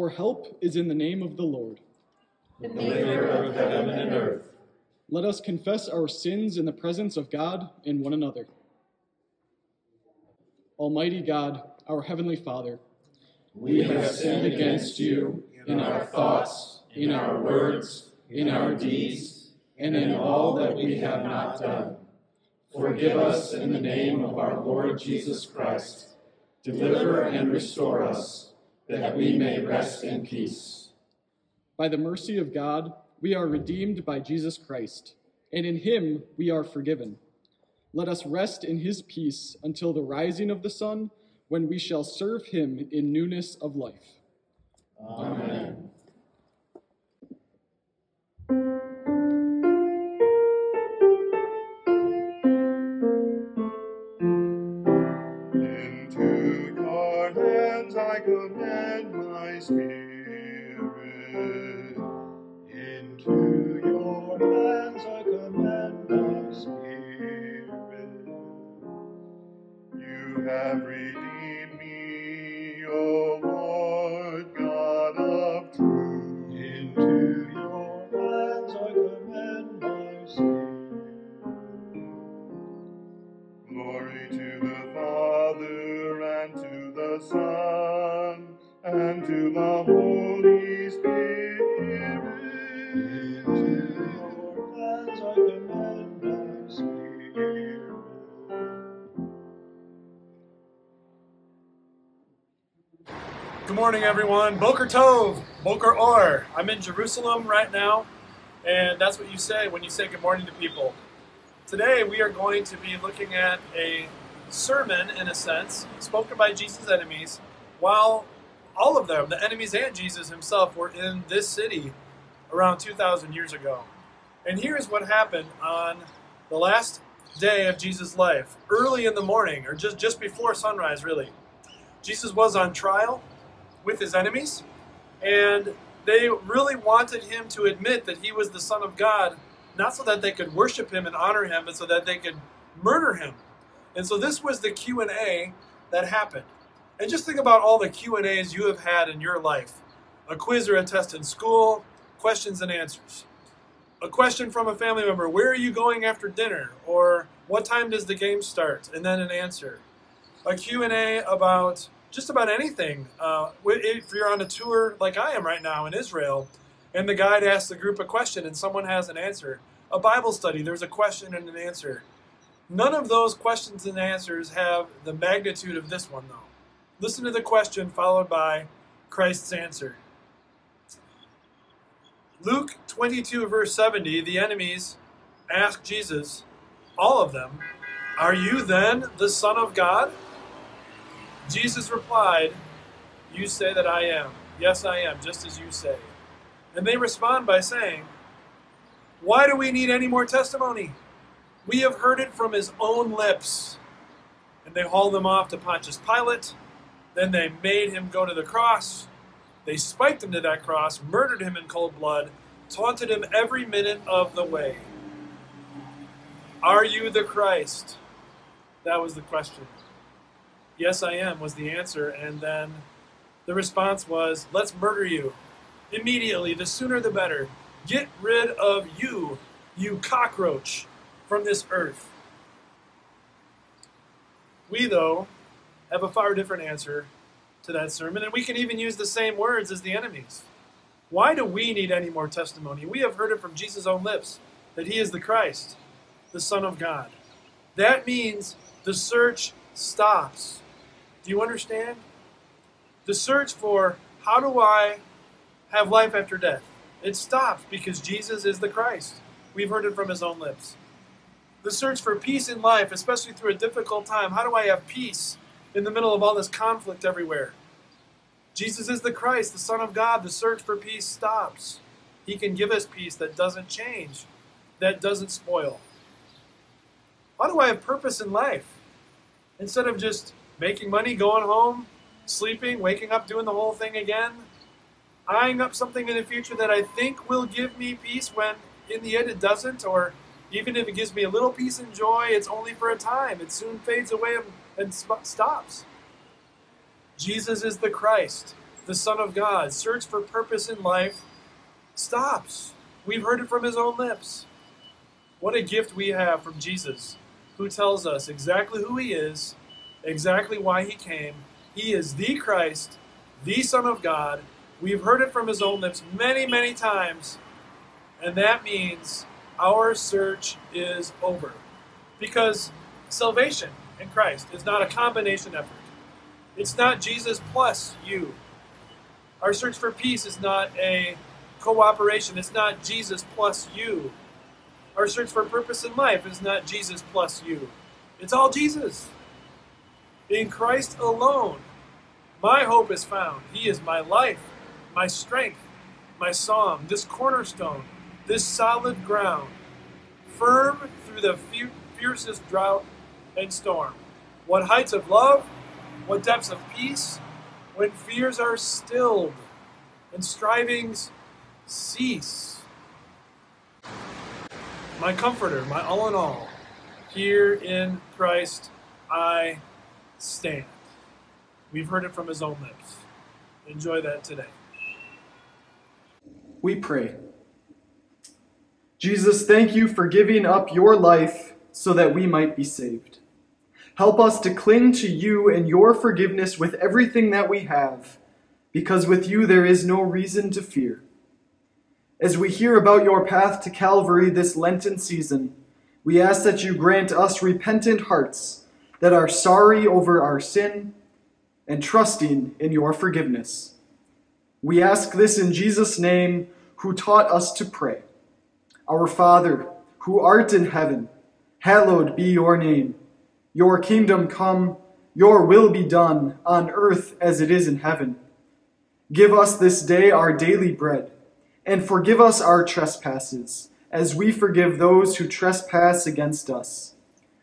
Our help is in the name of the Lord. the maker of heaven and earth. Let us confess our sins in the presence of God and one another. Almighty God, our Heavenly Father, We have sinned against you in our thoughts, in our words, in our deeds, and in all that we have not done. Forgive us in the name of our Lord Jesus Christ. Deliver and restore us, that we may rest in peace. by the mercy of God, we are redeemed by Jesus Christ, and in Him we are forgiven. Let us rest in His peace until the rising of the sun, when we shall serve Him in newness of life. Amen. I commend my spirit. Into your hands I commend my spirit. You have redeemed Good morning, everyone. Boker Tov, Boker Or. I'm in Jerusalem right now, and that's what you say when you say good morning to people. Today, we are going to be looking at a sermon, in a sense, spoken by Jesus' enemies, while all of them, the enemies and Jesus himself, were in this city around 2,000 years ago. And here's what happened on the last day of Jesus' life, early in the morning, or just, just before sunrise, really. Jesus was on trial with his enemies, and they really wanted him to admit that he was the Son of God, not so that they could worship him and honor him, but so that they could murder him. And so this was the Q and A that happened. And just think about all the Q and A's you have had in your life: a quiz or a test in school, questions and answers. A question from a family member: Where are you going after dinner? Or what time does the game start? And then an answer a Q&A about just about anything. Uh, if you're on a tour like I am right now in Israel, and the guide asks the group a question and someone has an answer. A Bible study, there's a question and an answer. None of those questions and answers have the magnitude of this one, though. Listen to the question followed by Christ's answer. Luke 22, verse 70, the enemies ask Jesus, all of them, Are you then the Son of God? Jesus replied, You say that I am. Yes, I am, just as you say. And they respond by saying, Why do we need any more testimony? We have heard it from his own lips. And they hauled him off to Pontius Pilate. Then they made him go to the cross. They spiked him to that cross, murdered him in cold blood, taunted him every minute of the way. Are you the Christ? That was the question. Yes, I am, was the answer. And then the response was, Let's murder you. Immediately, the sooner the better. Get rid of you, you cockroach, from this earth. We, though, have a far different answer to that sermon, and we can even use the same words as the enemies. Why do we need any more testimony? We have heard it from Jesus' own lips that he is the Christ, the Son of God. That means the search stops. Do you understand? The search for how do I have life after death? It stops because Jesus is the Christ. We've heard it from his own lips. The search for peace in life, especially through a difficult time. How do I have peace in the middle of all this conflict everywhere? Jesus is the Christ, the Son of God. The search for peace stops. He can give us peace that doesn't change, that doesn't spoil. How do I have purpose in life? Instead of just making money, going home, sleeping, waking up, doing the whole thing again, eyeing up something in the future that I think will give me peace when in the end it doesn't, or even if it gives me a little peace and joy, it's only for a time. It soon fades away and stops. Jesus is the Christ, the Son of God. Search for purpose in life stops. We've heard it from his own lips. What a gift we have from Jesus, who tells us exactly who he is, exactly why he came. He is the Christ, the Son of God. We've heard it from his own lips many, many times, and that means our search is over. Because salvation in Christ is not a combination effort. It's not Jesus plus you. Our search for peace is not a cooperation. It's not Jesus plus you. Our search for purpose in life is not Jesus plus you. It's all Jesus. In Christ alone, my hope is found. He is my life, my strength, my song, this cornerstone, this solid ground, firm through the fiercest drought and storm. What heights of love, what depths of peace, when fears are stilled and strivings cease. My comforter, my all in all, here in Christ I stand. We've heard it from his own lips. Enjoy that today. We pray. Jesus, thank you for giving up your life so that we might be saved. Help us to cling to you and your forgiveness with everything that we have, because with you there is no reason to fear. As we hear about your path to Calvary this Lenten season, we ask that you grant us repentant hearts that are sorry over our sin and trusting in your forgiveness. We ask this in Jesus' name, who taught us to pray. Our Father, who art in heaven, hallowed be your name. Your kingdom come, your will be done, on earth as it is in heaven. Give us this day our daily bread, and forgive us our trespasses, as we forgive those who trespass against us.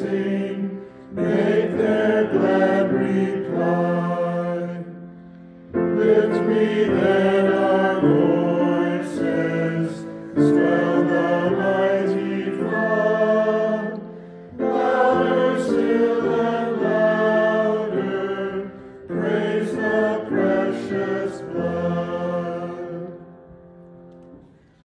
then, our Lord.